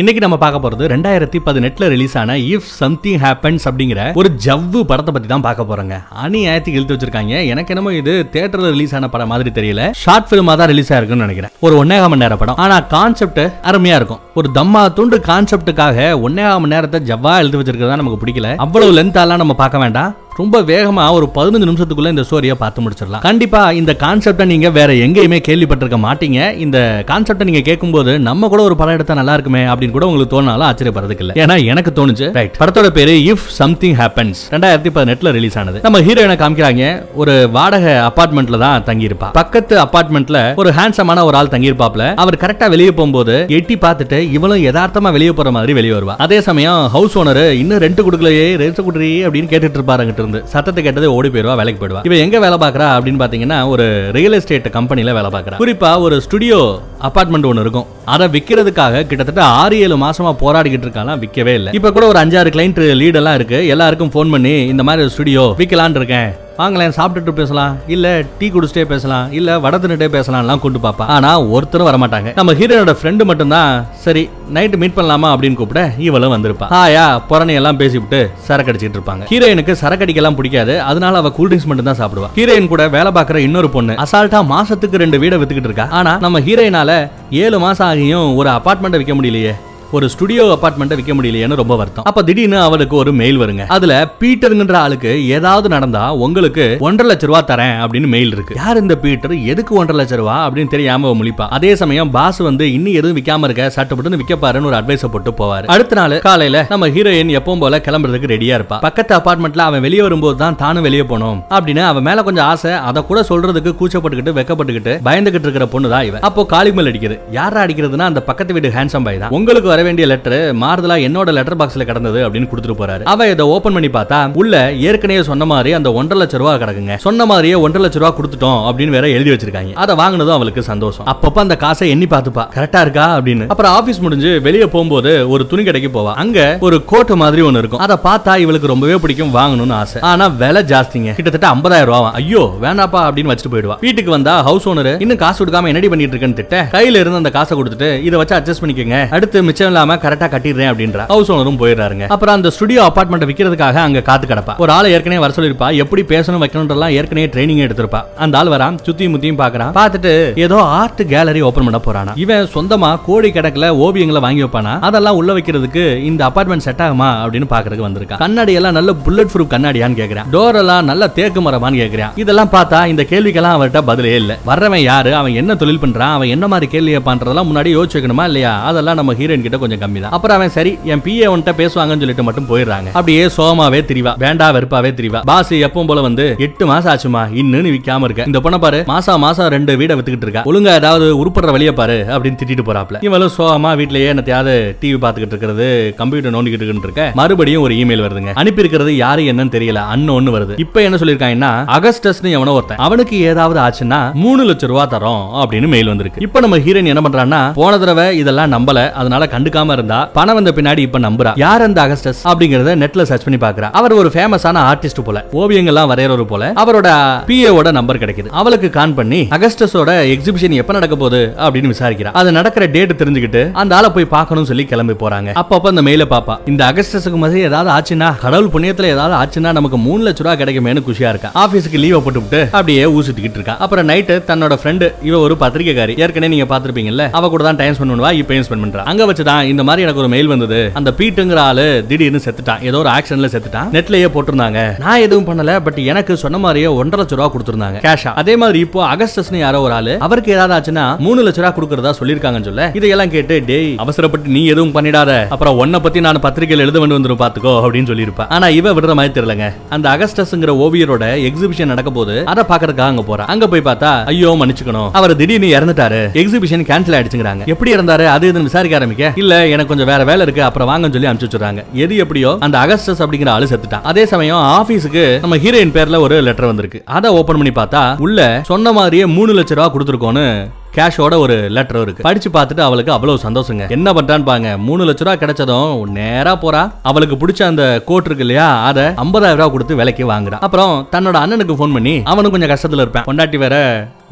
இன்னைக்கு நம்ம பார்க்க போறது ரெண்டாயிரத்தி பதினெட்டுல ரிலீஸ் ஆன இஃப் சம்திங் ஹேப்பன்ஸ் அப்படிங்கிற ஒரு ஜவ்வு படத்தை பத்தி தான் பார்க்க அணி அநியாயத்துக்கு இழுத்து வச்சிருக்காங்க. எனக்கு என்னமோ இது தியேட்டர்ல ரிலீஸ் ஆன படம் மாதிரி தெரியல. ஷார்ட் பிலிமா தான் ரிலீஸ் ஆயிருக்குன்னு நினைக்கிறேன். ஒரு ஒன்னேகால் மணி நேர படம். ஆனா கான்செப்ட் அருமையா இருக்கும். ஒரு தம்மா துண்டு கான்செப்டுக்காக ஒன்னேகால் மணி நேரத்தை ஜவ்வா எழுதி வச்சிருக்கிறதா நமக்கு பிடிக்கல. அவ்வளவு லென்த்தாலாம் நம்ம பார்க்க வேண்டாம். ரொம்ப வேகமா ஒரு பதினஞ்சு நிமிஷத்துக்குள்ள இந்த ஸ்டோரியை பார்த்து முடிச்சிடலாம். கண்டிப்பா இந்த கான்செப்டை நீங்க வேற எங்கேயுமே கேள்விப்பட்டிருக்க மாட்டீங்க. இந்த கான்செப்டை நீங்க கேட்கும்போது நம்ம கூட ஒரு படம் எடுத்தா நல்லா இருக்குமே அப்படின்னு கூட உங்களுக்கு தோணாலும் ஆச்சரியப்படுறதுக்கு இல்ல. ஏன்னா எனக்கு தோணுச்சு ரைட் படத்தோட பேரு இஃப் சம்திங் ஹேப்பன்ஸ் ரெண்டாயிரத்தி பதினெட்டுல ரிலீஸ் ஆனது. நம்ம ஹீரோயினை காமிக்கிறாங்க. ஒரு வாடகை அபார்ட்மெண்ட்ல தான் தங்கியிருப்பா. பக்கத்து அபார்ட்மெண்ட்ல ஒரு ஹேண்ட்ஸமான ஒரு ஆள் தங்கியிருப்பாப்ல. அவர் கரெக்டா வெளியே போகும்போது எட்டி பார்த்துட்டு இவளும் யதார்த்தமா வெளியே போற மாதிரி வெளியே வருவா. அதே சமயம் ஹவுஸ் ஓனர் இன்னும் ரெண்ட் கொடுக்கலையே ரெண்ட் கொடுக்குறியே அப்படின்னு கேட்டுட்டு இருப்பாரு அங்கிட்டு இருந்து சத்தத்தை கேட்டது ஓடி போயிடுவா வேலைக்கு போயிடுவா. இவ எங்க வேலை பாக்குறா அப்படின்னு பாத்தீங்கன்னா ஒரு ரியல் எஸ்டேட் கம்பெனில வேலை பாக்குறா குறிப்பா ஒரு ஸ்டுடியோ அபார்ட்மெண்ட் ஒன்று இருக்கும். அதை விற்கிறதுக்காக கிட்டத்தட்ட ஆறு ஏழு மாசமா போராடிக்கிட்டு இருக்காலாம் விற்கவே இல்லை. இப்ப கூட ஒரு அஞ்சாறு கிளைண்ட் லீடெல்லாம் இருக்கு. எல்லாருக்கும் ஃபோன் பண்ணி இந்த மாதிரி ஒரு ஸ்டுடியோ விற்கலான் இருக்கேன். வாங்களேன் சாப்பிட்டுட்டு பேசலாம். இல்ல டீ குடிச்சிட்டே பேசலாம். இல்ல வட தின்னுட்டே பேசலாம்லாம் கொண்டு பாப்பா. ஆனா ஒருத்தரும் வரமாட்டாங்க. நம்ம ஹீரோனோட ஃப்ரெண்டு மட்டும்தான் சரி நைட்டு மீட் பண்ணலாமா அப்படின்னு கூப்பிட இவளும் வந்திருப்பா. ஆயா புறணி எல்லாம் பேசிவிட்டு சரக்கு அடிச்சிட்டு இருப்பாங்க. ஹீரோயினுக்கு சரக்கு அடிக்கலாம் பிடிக்காது. அதனால அவ கூல் ட்ரிங்க்ஸ் மட்டும் தான் சாப்பிடுவா. ஹீரோயின் கூட வேலை பார்க்குற இன்னொரு பொண்ணு அசால்ட்டா மாசத்துக்கு ரெண்டு வீடை வித்துக்கிட்டு இருக்கா. ஆனா நம்ம ஹீரோயினால ஏழு மாசம் ஆகியும் ஒரு அபார்ட்மெண்ட்டை விற்க முடியலையே. ஒரு ஸ்டுடியோ அபார்ட்மெண்ட்டை விற்க முடியலையேன்னு ரொம்ப வருத்தம். அப்ப திடீர்னு அவளுக்கு ஒரு மெயில் வருங்க. அதுல பீட்டருங்கிற ஆளுக்கு ஏதாவது நடந்தா உங்களுக்கு ஒன்றரை லட்ச ரூபா தரேன் அப்படின்னு மெயில் இருக்கு. யார் இந்த பீட்டர்? எதுக்கு ஒன்றரை லட்ச ரூபா? அப்படின்னு தெரியாம முழிப்பா. அதே சமயம் பாஸ் வந்து இன்னும் எதுவும் விற்காம இருக்க சட்டப்பட்டு விற்க பாருன்னு ஒரு அட்வைஸ் போட்டு போவாரு. அடுத்த நாள் காலையில நம்ம ஹீரோயின் எப்பவும் போல கிளம்புறதுக்கு ரெடியா இருப்பா. பக்கத்து அபார்ட்மெண்ட்ல அவன் வெளியே வரும்போது தான் தானும் வெளியே போனோம் அப்படின்னு அவன் மேல கொஞ்சம் ஆசை அதை கூட சொல்றதுக்கு கூச்சப்பட்டுக்கிட்டு வெக்கப்பட்டுக்கிட்டு பயந்துகிட்டு இருக்கிற பொண்ணு தான் இவன். அப்போ காலிமல் அடிக்குது. யாரா அடிக்கிறதுனா அந்த பக்கத்து வீடு ஹேண்ட்ஸம் பாய் தான். உங்களுக்கு வர வேண்டிய லெட்டர் மாறுதலா என்னோட லெட்டர் பாக்ஸ்ல கிடந்தது அப்படின்னு கொடுத்துட்டு போறாரு. அவ இதை ஓபன் பண்ணி பார்த்தா உள்ள ஏற்கனவே சொன்ன மாதிரி அந்த ஒன்றரை லட்ச ரூபா கிடக்குங்க. சொன்ன மாதிரியே ஒன்றரை லட்ச ரூபா கொடுத்துட்டோம் அப்படின்னு வேற எழுதி வச்சிருக்காங்க. அதை வாங்கினதும் அவளுக்கு சந்தோஷம். அப்பப்ப அந்த காசை எண்ணி பார்த்துப்பா. கரெக்டா இருக்கா? அப்படின்னு. அப்புறம் ஆபீஸ் முடிஞ்சு வெளியே போகும்போது ஒரு துணி கடைக்கு போவா. அங்க ஒரு கோட்டு மாதிரி ஒன்னு இருக்கும். அதை பார்த்தா இவளுக்கு ரொம்பவே பிடிக்கும் வாங்கணும்னு ஆசை. ஆனா விலை ஜாஸ்திங்க. கிட்டத்தட்ட ஐம்பதாயிரம் ரூபா ஐயோ வேணாப்பா அப்படின்னு வச்சுட்டு போயிடுவா. வீட்டுக்கு வந்தா ஹவுஸ் ஓனர் இன்னும் காசு கொடுக்காம என்னடி பண்ணிட்டு இருக்கேன்னு திட்ட. கையில இருந்து அந்த காசை கொடுத்துட்டு இதை வச்சு அட்ஜஸ்ட் பண்ணிக்கோங்க. அடுத்து மிச்சம் இல்லாம கரெக்டா கட்டிடுறேன் அப்படின்ற. ஹவுஸ் ஓனரும் போயிடுறாருங்க. அப்புறம் அந்த ஸ்டுடியோ அப்பார்ட்மெண்ட் விற்கிறதுக்காக அங்க காத்து கிடப்பா. ஒரு ஆளை ஏற்கனவே வர சொல்லிருப்பா எப்படி பேசணும் வைக்கணும்ன்றலாம் ஏற்கனவே ட்ரைனிங் எடுத்திருப்பா. அந்த ஆள் வரா சுத்தியும் முத்தியும் பாக்குறான் பார்த்துட்டு ஏதோ ஆர்ட் கேலரி ஓபன் பண்ண போறானா. இவன் சொந்தமா கோடி கணக்குல ஓவியங்களை வாங்கி வைப்பானா? அதெல்லாம் உள்ள வைக்கிறதுக்கு இந்த அபார்ட்மெண்ட் செட் ஆகுமா அப்படின்னு பாக்குறதுக்கு வந்திருக்கான் கண்ணாடி எல்லாம் நல்ல புல்லட் ப்ரூஃப் கண்ணாடியான்னு கேக்குறான் டோர் எல்லாம் நல்ல தேக்கு மரமான்னு கேக்குறான் இதெல்லாம் பார்த்தா இந்த கேள்விக்கெல்லாம் அவர்கிட்ட பதிலே இல்ல. வர்றவன் யாரு? அவன் என்ன தொழில் பண்றான்? அவன் என்ன மாதிரி கேள்வி பண்றதெல்லாம் முன்னாடி யோசிச்சுக்கணுமா இல்லையா? அதெல்லாம் நம்ம ஹீரோயின் கிட்ட கொஞ்சம் கம்மி தான். அப்புறம் அவன் சரி என் பிஏ உன்ட்ட பேசுவாங்கன்னு சொல்லிட்டு மட்டும் போயிடுறாங்க. அப்படியே சோமாவே திரிவா வேண்டா வெறுப்பாவே திரிவா. பாஸ் எப்பவும் போல வந்து எட்டு மாசம் ஆச்சுமா இன்னும் விற்காம இருக்க. இந்த பொண்ணை பாரு மாசா மாசம் ரெண்டு வீடை வித்துக்கிட்டு இருக்கா. ஒழுங்கா ஏதாவது உருப்படுற வழியை பாரு அப்படின்னு திட்டிட்டு போறாப்ல இவளும் சோகமா வீட்லயே என்னத்தையாவது டிவி பாத்துக்கிட்டு இருக்கிறது கம்ப்யூட்டர் நோண்டிக்கிட்டு இருக்க. மறுபடியும் ஒரு இமெயில் வருதுங்க. அனுப்பி இருக்கிறது யாரு என்னன்னு தெரியல அன்னொன்னு வருது. இப்ப என்ன சொல்லிருக்காங்கன்னா அகஸ்டஸ்னு எவனோ ஒருத்தன். அவனுக்கு ஏதாவது ஆச்சுன்னா மூணு லட்சம் ரூபா தரோம் அப்படின்னு மெயில் வந்திருக்கு. இப்ப நம்ம ஹீரோயின் என்ன பண்றான்னா போன தடவை இதெல்லாம் நம்பல அதனால கண்டு எடுக்காம இருந்தா பணம் வந்த பின்னாடி இப்ப நம்புறா. யார் அந்த அகஸ்டஸ் அப்படிங்கறத நெட்ல சர்ச் பண்ணி பாக்குறா. அவர் ஒரு ஃபேமஸான ஆர்டிஸ்ட் போல. ஓவியங்கள்லாம் வரையறவர் போல. அவரோட பிஏவோட நம்பர் கிடைக்குது. அவளுக்கு கான் பண்ணி அகஸ்டஸோட எக்ஸிபிஷன் எப்ப நடக்க போகுது அப்படின்னு விசாரிக்கிறா. அது நடக்கிற டேட் தெரிஞ்சுக்கிட்டு அந்த ஆளை போய் பார்க்கணும்னு சொல்லி கிளம்பி போறாங்க. அப்பப்ப அந்த மெயில பாப்பா இந்த அகஸ்டஸுக்கு மாதிரி ஏதாவது ஆச்சுன்னா கடவுள் புண்ணியத்துல ஏதாவது ஆச்சுன்னா நமக்கு மூணு லட்ச ரூபா கிடைக்குமேனு குஷியா இருக்கா. ஆபீஸ்க்கு லீவ் போட்டுவிட்டு அப்படியே ஊசிட்டுக்கிட்டு இருக்கா. அப்புறம் நைட்டு தன்னோட ஃப்ரெண்டு இவ ஒரு பத்திரிகைக்காரி ஏற்கனவே நீங்க பாத்திருப்பீங்கல்ல அவ கூட தான் டைம் ஸ்பெண்ட் பண்ணுவா இப்பயும் ஸ்பெண்ட் பண்றா. அங்க வச்சு தான் இந்த மாதிரி எனக்கு ஒரு மெயில் வந்தது. அந்த பீட்டுங்கிற ஆளு திடீர்னு செத்துட்டான். ஏதோ ஒரு ஆக்ஷன்ல செத்துட்டான். நெட்லயே போட்டிருந்தாங்க. நான் எதுவும் பண்ணல பட் எனக்கு சொன்ன மாதிரியே ஒன்றரை லட்ச ரூபா கொடுத்திருந்தாங்க. கேஷா அதே மாதிரி இப்போ அகஸ்டஸ்னு யாரோ ஒரு ஆளு அவருக்கு ஏதாவது ஆச்சுன்னா மூணு லட்ச ரூபா கொடுக்கறதா சொல்லிருக்காங்கன்னு சொல்ல இதையெல்லாம் கேட்டு டேய் அவசரப்பட்டு நீ எதுவும் பண்ணிடாத. அப்புறம் உன்னை பத்தி நான் பத்திரிகையில் எழுத வேண்டு வந்துரும் பாத்துக்கோ அப்படின்னு சொல்லியிருப்பேன் ஆனா இவ விடுற மாதிரி தெரியலங்க. அந்த அகஸ்டஸ்ங்கிற ஓவியரோட எக்ஸிபிஷன் நடக்க போது அதை பாக்குறதுக்காக அங்க போறா. அங்க போய் பார்த்தா ஐயோ மன்னிச்சுக்கணும். அவர் திடீர்னு இறந்துட்டாரு. எக்ஸிபிஷன் கேன்சல் ஆயிடுச்சுங்கிறாங்க. எப்படி இருந்தாரு அது இதுன்னு விசாரிக்க ஆரம்பிக்க. இல்ல எனக்கு கொஞ்சம் வேற வேலை இருக்கு அப்புறம் வாங்கன்னு சொல்லி அனுப்பிச்சு வச்சுறாங்க எது எப்படியோ அந்த அகஸ்டஸ் அப்படிங்கிற ஆளு செத்துட்டான். அதே சமயம் ஆபீஸுக்கு நம்ம ஹீரோயின் பேர்ல ஒரு லெட்டர் வந்திருக்கு. அதை ஓபன் பண்ணி பார்த்தா உள்ள சொன்ன மாதிரியே மூணு லட்ச ரூபா கொடுத்துருக்கோன்னு கேஷோட ஒரு லெட்டர் இருக்கு. படிச்சு பார்த்துட்டு அவளுக்கு அவ்வளவு சந்தோஷங்க. என்ன பண்றான்னு பாங்க மூணு லட்ச ரூபா கிடைச்சதும் நேரா போறா. அவளுக்கு பிடிச்ச அந்த கோட் இருக்கு இல்லையா அதை ஐம்பதாயிரம் ரூபா கொடுத்து விலைக்கு வாங்குறா. அப்புறம் தன்னோட அண்ணனுக்கு ஃபோன் பண்ணி அவனும் கொஞ்சம் கஷ்டத்துல இருப்பான். பொண்டாட்டி வேற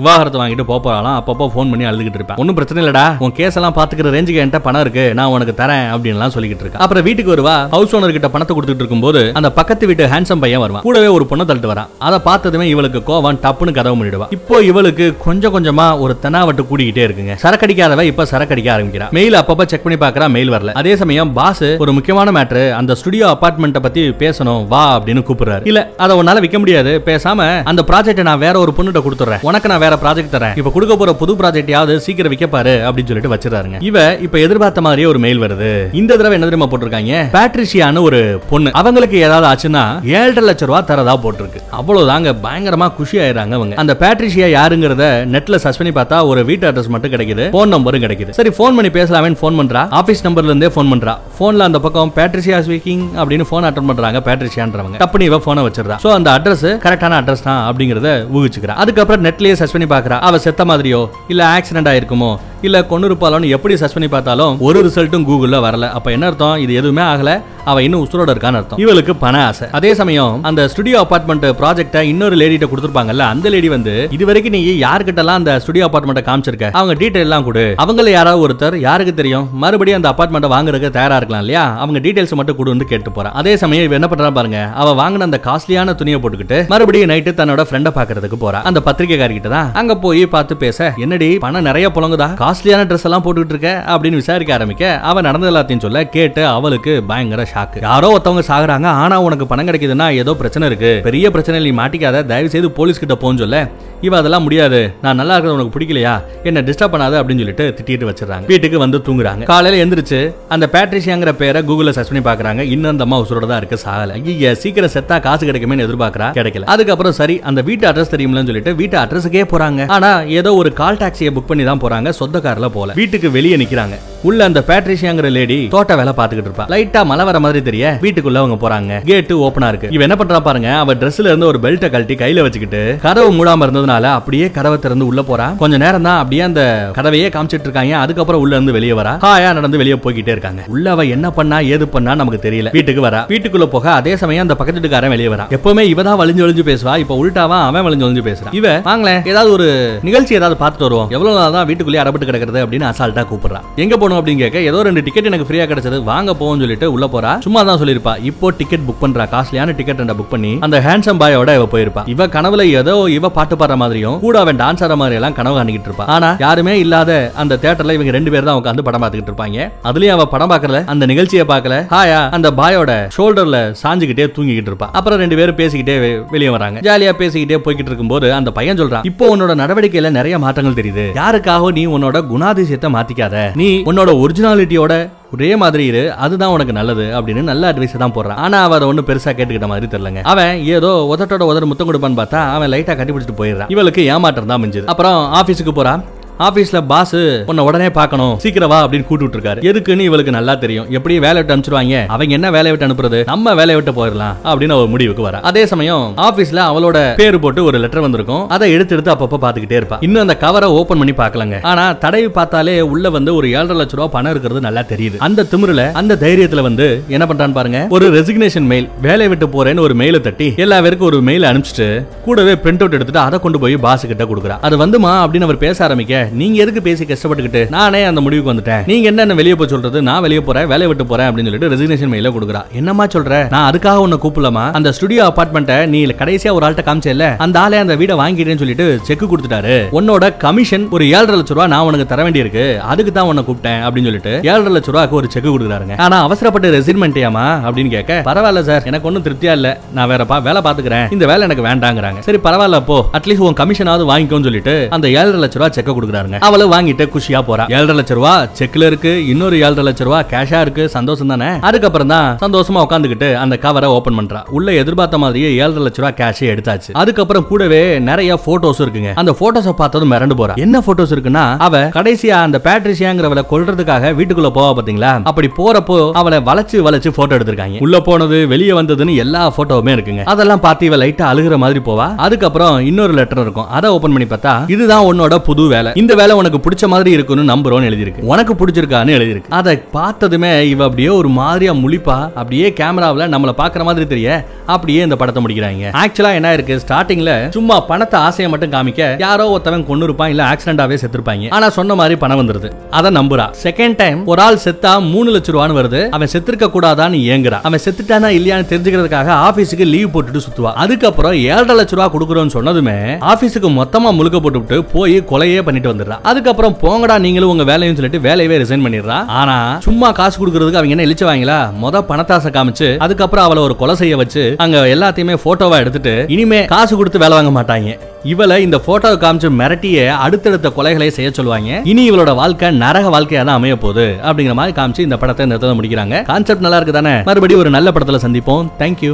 விவாகரத்தை வாங்கிட்டு போப் போறாளாம். அப்பப்போ ஃபோன் பண்ணி அழுதுகிட்டு இருப்பேன். ஒன்றும் பிரச்சனை இல்லடா. உன் கேஸ் எல்லாம் பாத்துக்கிற ரேஞ்சுக்கு என்கிட்ட பணம் இருக்கு. நான் உனக்கு தரேன் அப்படின்லாம் சொல்லிக்கிட்டு இருக்கேன் அப்புறம் வீட்டுக்கு வருவா. ஹவுஸ் ஓனர் கிட்ட பணத்தை கொடுத்துட்டு இருக்கும்போது அந்த பக்கத்து வீட்டு ஹேண்ட்ஸம் பையன் வருவான். கூடவே ஒரு பொண்ணை தள்ளிட்டு வரான் அதை பார்த்ததுமே இவளுக்கு கோவம் டப்புன்னு கதவு பண்ணிடுவா இப்போ இவளுக்கு கொஞ்சம் கொஞ்சமா ஒரு தெனாவட்டு கூடிக்கிட்டே இருக்குங்க. சரக்கடிக்காதவ இப்ப சரக்கடிக்க ஆரம்பிக்கிறா. மெயில் அப்பப்ப செக் பண்ணி பாக்குறா மெயில் வரல. அதே சமயம் பாஸ் ஒரு முக்கியமான மேட்ரு அந்த ஸ்டுடியோ அபார்ட்மெண்ட்டை பத்தி பேசணும் வா அப்படின்னு கூப்பிடுறாரு. இல்ல அதை உன்னால விற்க முடியாது. பேசாம அந்த ப்ராஜெக்ட் நான் வேற ஒரு பொண்ணுகிட்ட கொடுத்துறேன் உனக்கு நான் வேற ப்ராஜெக்ட் தரேன். இப்ப கொடுக்க போற புது ப்ராஜெக்ட் யாவது சீக்கிரம் விற்க பாரு அப்படின்னு சொல்லிட்டு வச்சிருக்காருங்க இவ இப்ப எதிர்பார்த்த மாதிரியே ஒரு மெயில் வருது. இந்த தடவை என்ன தெரியுமா போட்டிருக்காங்க? பேட்ரிஷியான்னு ஒரு பொண்ணு. அவங்களுக்கு ஏதாவது ஆச்சுன்னா ஏழரை லட்சம் ரூபாய் தரதா போட்டிருக்கு. அவ்வளவுதாங்க பயங்கரமா குஷி ஆயிடுறாங்க அவங்க. அந்த பேட்ரிஷியா யாருங்கிறத நெட்ல சர்ச் பண்ணி பார்த்தா ஒரு வீட்டு அட்ரஸ் மட்டும் கிடைக்குது. போன் நம்பரும் கிடைக்குது. சரி ஃபோன் பண்ணி பேசலாமே ஃபோன் பண்றா? ஆபீஸ் நம்பர்ல இருந்தே ஃபோன் பண்றா. போன்ல அந்த பக்கம் பேட்ரிஷியா ஸ்பீக்கிங் அப்படின்னு ஃபோன் அட்டன் பண்றாங்க. பேட்ரிஷியான்றவங்க டப்புனு இவ போனை வச்சிருந்தா சோ அந்த அட்ரஸ் கரெக்டான அட்ரஸ் தான் அப்படிங்கறத ஊகிச்சுக்கிறா. அதுக்கப்புறம் நெட்லயே சர்ச் பண்ணி பாக்குறா அவ செத்த மாதிரியோ இல்ல ஆக்சிடென்ட் ஆயிருக்குமோ இல்ல கொண்டு இருப்பாளோன்னு எப்படி சர்ச் பண்ணி பார்த்தாலும் ஒரு ரிசல்ட்டும் கூகுள்ல வரல. அப்ப என்ன அர்த்தம்? இது எதுவுமே ஆகல. அவ இன்னும் உசுரோட இருக்கான்னு அர்த்தம். இவளுக்கு பண ஆசை. அதே சமயம் அந்த ஸ்டுடியோ அபார்ட்மெண்ட் ப்ராஜெக்ட இன்னொரு லேடிட்ட கொடுத்துருப்பாங்கல்ல அந்த லேடி வந்து இது வரைக்கும் நீ யாருக்கிட்டலாம் அந்த ஸ்டுடியோ அபார்ட்மெண்ட்டை காமிச்சிருக்க? அவங்க டீடைல் எல்லாம் கொடு. அவங்கள யாராவது ஒருத்தர் யாருக்கு தெரியும்? மறுபடியும் அந்த அபார்ட்மெண்ட்டை வாங்குறதுக்கு தயாரா இருக்கலாம் இல்லையா? அவங்க டீடைல்ஸ் மட்டும் கொடுன்னு கேட்டு போறான் அதே சமயம் இவ என்ன பண்றா பாருங்க அவ வாங்கின அந்த காஸ்ட்லியான துணியை போட்டுக்கிட்டு மறுபடியும் நைட்டு தன்னோட ஃப்ரெண்டை பாக்குறதுக்கு போறா. அந்த பத்திரிகைக்காரிக்கிட்ட தான் அங்க போய் பார்த்து பேச. என்னடி? பணம் நிறைய புலங்குதா காஸ்ட்லியான ட்ரெஸ் எல்லாம் போட்டுக்கிட்டு இருக்க அப்படின்னு விசாரிக்க ஆரம்பிக்க அவன் நடந்தது எல்லாத்தையும் சொல்ல கேட்டு அவளுக்கு பயங்கர ஷாக்கு யாரோ ஒருத்தவங்க சாகுறாங்க ஆனா உனக்கு பணம் கிடைக்குதுன்னா ஏதோ பிரச்சனை இருக்கு. பெரிய பிரச்சனை நீ மாட்டிக்காத தயவு செய்து போலீஸ் கிட்ட போன்னு சொல்ல. இவ அதெல்லாம் முடியாது. நான் நல்லா இருக்கிறது உனக்கு பிடிக்கலையா? என்ன டிஸ்டர்ப் பண்ணாத அப்படின்னு சொல்லிட்டு திட்டிட்டு வச்சிடறாங்க. வீட்டுக்கு வந்து தூங்குறாங்க. காலையில எந்திரிச்சு அந்த பேட்ரிஷியாங்கிற பேரை கூகுள்ல சர்ச் பண்ணி பாக்குறாங்க இன்னும் அந்த அம்மா உசுரோட தான் இருக்கு சாகல. ஐயா சீக்கிரம் செத்தா காசு கிடைக்குமே எதிர்பார்க்கறா? கிடைக்கல. அதுக்கப்புறம் சரி அந்த வீட்டு அட்ரஸ் தெரியுமிலன்னு சொல்லிட்டு வீட்டு அட்ரஸுக்கே போறாங்க. ஆனா ஏதோ ஒரு கால் டாக்ஸியை புக் பண்ணி தான் போறாங்க. சொந்த சொந்தக்காரில் போல. வீட்டுக்கு வெளியே நிக்கிறாங்க. உள்ள அந்த பேட்ரிஷியாங்கிற லேடி தோட்ட வேலை பாத்துக்கிட்டு இருப்பா. லைட்டா மழை வர மாதிரி தெரிய வீட்டுக்குள்ள அவங்க போறாங்க. கேட்டு ஓபனா இருக்கு. இவ என்ன பண்றா பாருங்க அவ ட்ரெஸ்ல இருந்து ஒரு பெல்ட்டை கழட்டி கையில வச்சுக்கிட்டு கதவு மூடாம இருந்ததுனால அப்படியே கதவை திறந்து உள்ள போறா. கொஞ்ச நேரம் தான் அப்படியே அந்த கதவையே காமிச்சிட்டு இருக்காங்க. அதுக்கப்புறம் உள்ள இருந்து வெளியே வரா. ஹாயா நடந்து வெளியே போய்கிட்டே இருக்காங்க. உள்ள அவ என்ன பண்ணா ஏது பண்ணா நமக்கு தெரியல. வீட்டுக்கு வரா. வீட்டுக்குள்ள போக அதே சமயம் அந்த பக்கத்து வீட்டுக்காரன் வெளியே வரா. எப்பவுமே இவ தான் வலிஞ்சு வலிஞ்சு பேசுவா. இப்ப உள்டாவா அவன் வலிஞ்சு வலிஞ்சு பேசுறான் இவ வாங்களேன் ஏதாவது ஒரு நிகழ்ச்சி ஏதாவது பார்த்துட்டு வருவோம். எவ்வளவு நாள் தான் வீட்டுக்குள்ளேயே அடப்பட்டு கிடக்குறது அப்படின்னு அசால்ட்டா கூப்பிடுறான் எங்க போகணும் அப்படின்னு கேட்க ஏதோ ரெண்டு டிக்கெட் எனக்கு ஃப்ரீயா கிடைச்சது வாங்க போவோம்னு சொல்லிட்டு உள்ள போறா. சும்மா தான் சொல்லிருப்பா இப்போ டிக்கெட் புக் பண்றா. காஸ்ட்லியான டிக்கெட் ரெண்டா புக் பண்ணி அந்த ஹேண்ட்ஸம் பாயோட இவ போயிருப்பா. இவ கனவுல ஏதோ இவ பாட்டு பாடுற மாதிரியும் கூட அவன் டான்ஸ் ஆற மாதிரி எல்லாம் கனவு காணிக்கிட்டு இருப்பா. ஆனா யாருமே இல்லாத அந்த தேட்டர்ல இவங்க ரெண்டு பேர் தான் உட்காந்து படம் பார்த்துக்கிட்டு இருப்பாங்க. அதுலயும் அவ படம் பார்க்கல அந்த நிகழ்ச்சியை பார்க்கல. ஹாயா அந்த பாயோட ஷோல்டர்ல சாஞ்சுக்கிட்டே தூங்கிக்கிட்டு இருப்பா. அப்புறம் ரெண்டு பேரும் பேசிக்கிட்டே வெளியே வராங்க. ஜாலியா பேசிக்கிட்டே போய்கிட்டு இருக்கும்போது அந்த பையன் சொல்றான் இப்போ உன்னோட நடவடிக்கையில நிறைய மாற்றங்கள் தெரியுது. யாருக்காக நீ உன்னோட குணாதிசயத்தை மாத்திக்காத. நீ உன்னோட ஒரிஜினாலிட்டியோட ஒரே மாதிரி இரு அதுதான் உனக்கு நல்லது அப்படின்னு நல்ல அட்வைஸ் தான் போடுறான். ஆனா அவ அதை ஒன்னும் பெருசா கேட்டுக்கிட்ட மாதிரி தெரியலங்க. அவன் ஏதோ உதட்டோட உதட முத்தம் கொடுப்பான்னு பார்த்தா அவன் லைட்டா கட்டி பிடிச்சிட்டு போயிடுறான். இவளுக்கு ஏமாற்றம் தான் மிஞ்சுது. அப்புறம் ஆபீஸுக்கு போறான். ஆபீஸ்ல பாஸ் உன்னை உடனே பார்க்கணும். சீக்கிரம் வா அப்படின்னு கூட்டு இருக்காரு எதுக்குன்னு இவளுக்கு நல்லா தெரியும்? எப்படி வேலை விட்டு அனுப்பிச்சிருவாங்க. அவங்க என்ன வேலையை விட்டு அனுப்புறது? நம்ம வேலையை விட்டு போயிடலாம் அப்படின்னு அவர் முடிவுக்கு வர. அதே சமயம் ஆபீஸ்ல அவளோட பேர் போட்டு ஒரு லெட்டர் வந்திருக்கும். அதை எடுத்து எடுத்து அப்பப்ப பாத்துக்கிட்டே இருப்பா. இன்னும் அந்த கவரை ஓபன் பண்ணி பார்க்கலங்க. ஆனா தடவி பார்த்தாலே உள்ள வந்து ஒரு ஏழரை லட்சம் ரூபாய் பணம் இருக்கிறது நல்லா தெரியுது. அந்த திமிருல அந்த தைரியத்துல வந்து என்ன பண்றான்னு பாருங்க. ஒரு ரெசிக்னேஷன் மெயில் வேலையை விட்டு போறேன்னு ஒரு மெயிலை தட்டி எல்லா பேருக்கும் ஒரு மெயில் அனுப்பிச்சிட்டு கூடவே பிரிண்ட் அவுட் எடுத்துட்டு அதை கொண்டு போய் பாஸ் கிட்ட கொடுக்குறா. அது வந்துமா அப்படின்னு அவர் பேச ஆரம்பிக்க நீங்க எதுக்கு பேசி கஷ்டப்பட்டுக்கிட்டு நானே அந்த முடிவுக்கு வந்துட்டேன். நீங்க என்ன என்ன வெளியே போய் சொல்றது? நான் வெளியே போறேன் வேலையை விட்டு போறேன் அப்படின்னு சொல்லிட்டு ரெசிக்னேஷன் மெயில கொடுக்குறா. என்னமா சொல்ற? நான் அதுக்காக உன்னை கூப்பிடலாமா? அந்த ஸ்டுடியோ அபார்ட்மெண்ட்டை நீ கடைசியா ஒரு ஆள்கிட்ட காமிச்சல அந்த ஆளே அந்த வீடை வாங்கிட்டேன்னு சொல்லிட்டு செக் கொடுத்துட்டாரு. உன்னோட கமிஷன் ஒரு ஏழரை லட்ச ரூபா நான் உனக்கு தர வேண்டியிருக்கு. அதுக்கு தான் உன்னை கூப்பிட்டேன் அப்படின்னு சொல்லிட்டு ஏழரை லட்ச ரூபாய்க்கு ஒரு செக் கொடுக்குறாருங்க. ஆனா அவசரப்பட்டு ரெசின்மெண்ட் ஏமா அப்படின்னு கேட்க பரவாயில்ல சார் எனக்கு ஒன்றும் திருப்தியா இல்ல. நான் வேற வேலை பாத்துக்கிறேன் இந்த வேலை எனக்கு வேண்டாங்கிறாங்க. சரி பரவாயில்ல போ. அட்லீஸ்ட் உன் கமிஷனாவது வாங்கிக்கோன்னு சொல்லிட்டு அந்த ஏழரை லட்ச ரூபா செக் கொடுக்குறாருங்க அவளை வாங்கிட்டு குஷியா போறா. ஏழரை லட்ச ரூபா செக்ல இருக்கு இன்னொரு ஏழரை லட்ச ரூபா கேஷா இருக்கு சந்தோஷம் தானே? அதுக்கப்புறம் தான் சந்தோஷமா உட்காந்துக்கிட்டு அந்த கவரை ஓபன் பண்றா. உள்ள எதிர்பார்த்த மாதிரியே ஏழரை லட்ச ரூபா கேஷ் எடுத்தாச்சு. அதுக்கப்புறம் கூடவே நிறைய போட்டோஸ் இருக்குங்க. அந்த போட்டோஸ பார்த்ததும் மிரண்டு போறா. என்ன போட்டோஸ் இருக்குன்னா அவ கடைசியா அந்த பேட்ரிஷியாங்கிறவளை கொல்றதுக்காக வீட்டுக்குள்ள போவா பாத்தீங்களா? அப்படி போறப்போ அவளை வளைச்சு வளைச்சு போட்டோ எடுத்திருக்காங்க. உள்ள போனது வெளியே வந்ததுன்னு எல்லா போட்டோவுமே இருக்குங்க. அதெல்லாம் பார்த்து இவ லைட்டா அழுகுற மாதிரி போவா. அதுக்கப்புறம் இன்னொரு லெட்டர் இருக்கும். அதை ஓபன் பண்ணி பார்த்தா இதுதான் உன்னோட புது வேலை. இந்த வேலை உனக்கு பிடிச்ச மாதிரி இருக்கும்னு நம்புறோம்னு எழுதியிருக்கு. உனக்கு பிடிச்சிருக்கான்னு எழுதியிருக்கு. அதை பார்த்ததுமே இவ அப்படியே ஒரு மாதிரியா முழிப்பா அப்படியே கேமராவில் நம்மள பாக்குற மாதிரி தெரிய அப்படியே இந்த படத்தை முடிக்கிறாங்க. ஆக்சுவலா என்ன இருக்கு? ஸ்டார்டிங்ல சும்மா பணத்தை ஆசையை மட்டும் காமிக்க யாரோ ஒருத்தவன் கொண்டு இருப்பான் இல்ல ஆக்சிடென்டாவே செத்துருப்பாங்க. ஆனா சொன்ன மாதிரி பணம் வந்துருது. அதை நம்புறா. செகண்ட் டைம் ஒரு ஆள் செத்தா மூணு லட்சம் ரூபான்னு வருது. அவன் செத்துருக்க கூடாதான்னு ஏங்குறா. அவன் செத்துட்டானா இல்லையான்னு தெரிஞ்சுக்கிறதுக்காக ஆபீஸுக்கு லீவ் போட்டுட்டு சுத்துவா. அதுக்கப்புறம் ஏழரை லட்ச ரூபா கொடுக்குறோம்னு சொன்னதுமே ஆபீஸுக்கு மொத்தமா முழுக்க போட்டுவிட்டு போய் கொலையே பண்ணிட்டு வந்துடுறா. அதுக்கப்புறம் போங்கடா நீங்களும் உங்க வேலையும் சொல்லிட்டு வேலையவே ரிசைன் பண்ணிடுறா. ஆனா சும்மா காசு கொடுக்கறதுக்கு அவங்க என்ன இழிச்சவாங்களா மொத பணத்தாசை காமிச்சு அதுக்கப்புறம் அவளை ஒரு கொலை செய்ய வச்சு அங்க எல்லாத்தையுமே போட்டோவா எடுத்துட்டு இனிமே காசு கொடுத்து வேலை வாங்க மாட்டாங்க. இவளை இந்த போட்டோவை காமிச்சு மிரட்டிய அடுத்தடுத்த கொலைகளை செய்ய சொல்லுவாங்க. இனி இவளோட வாழ்க்கை நரக வாழ்க்கையா தான் அமைய போகுது அப்படிங்கிற மாதிரி காமிச்சு இந்த படத்தை இந்த முடிக்கிறாங்க. கான்செப்ட் நல்லா இருக்கு தானே மறுபடியும் ஒரு நல்ல படத்துல சந்திப்போம். தேங்க்யூ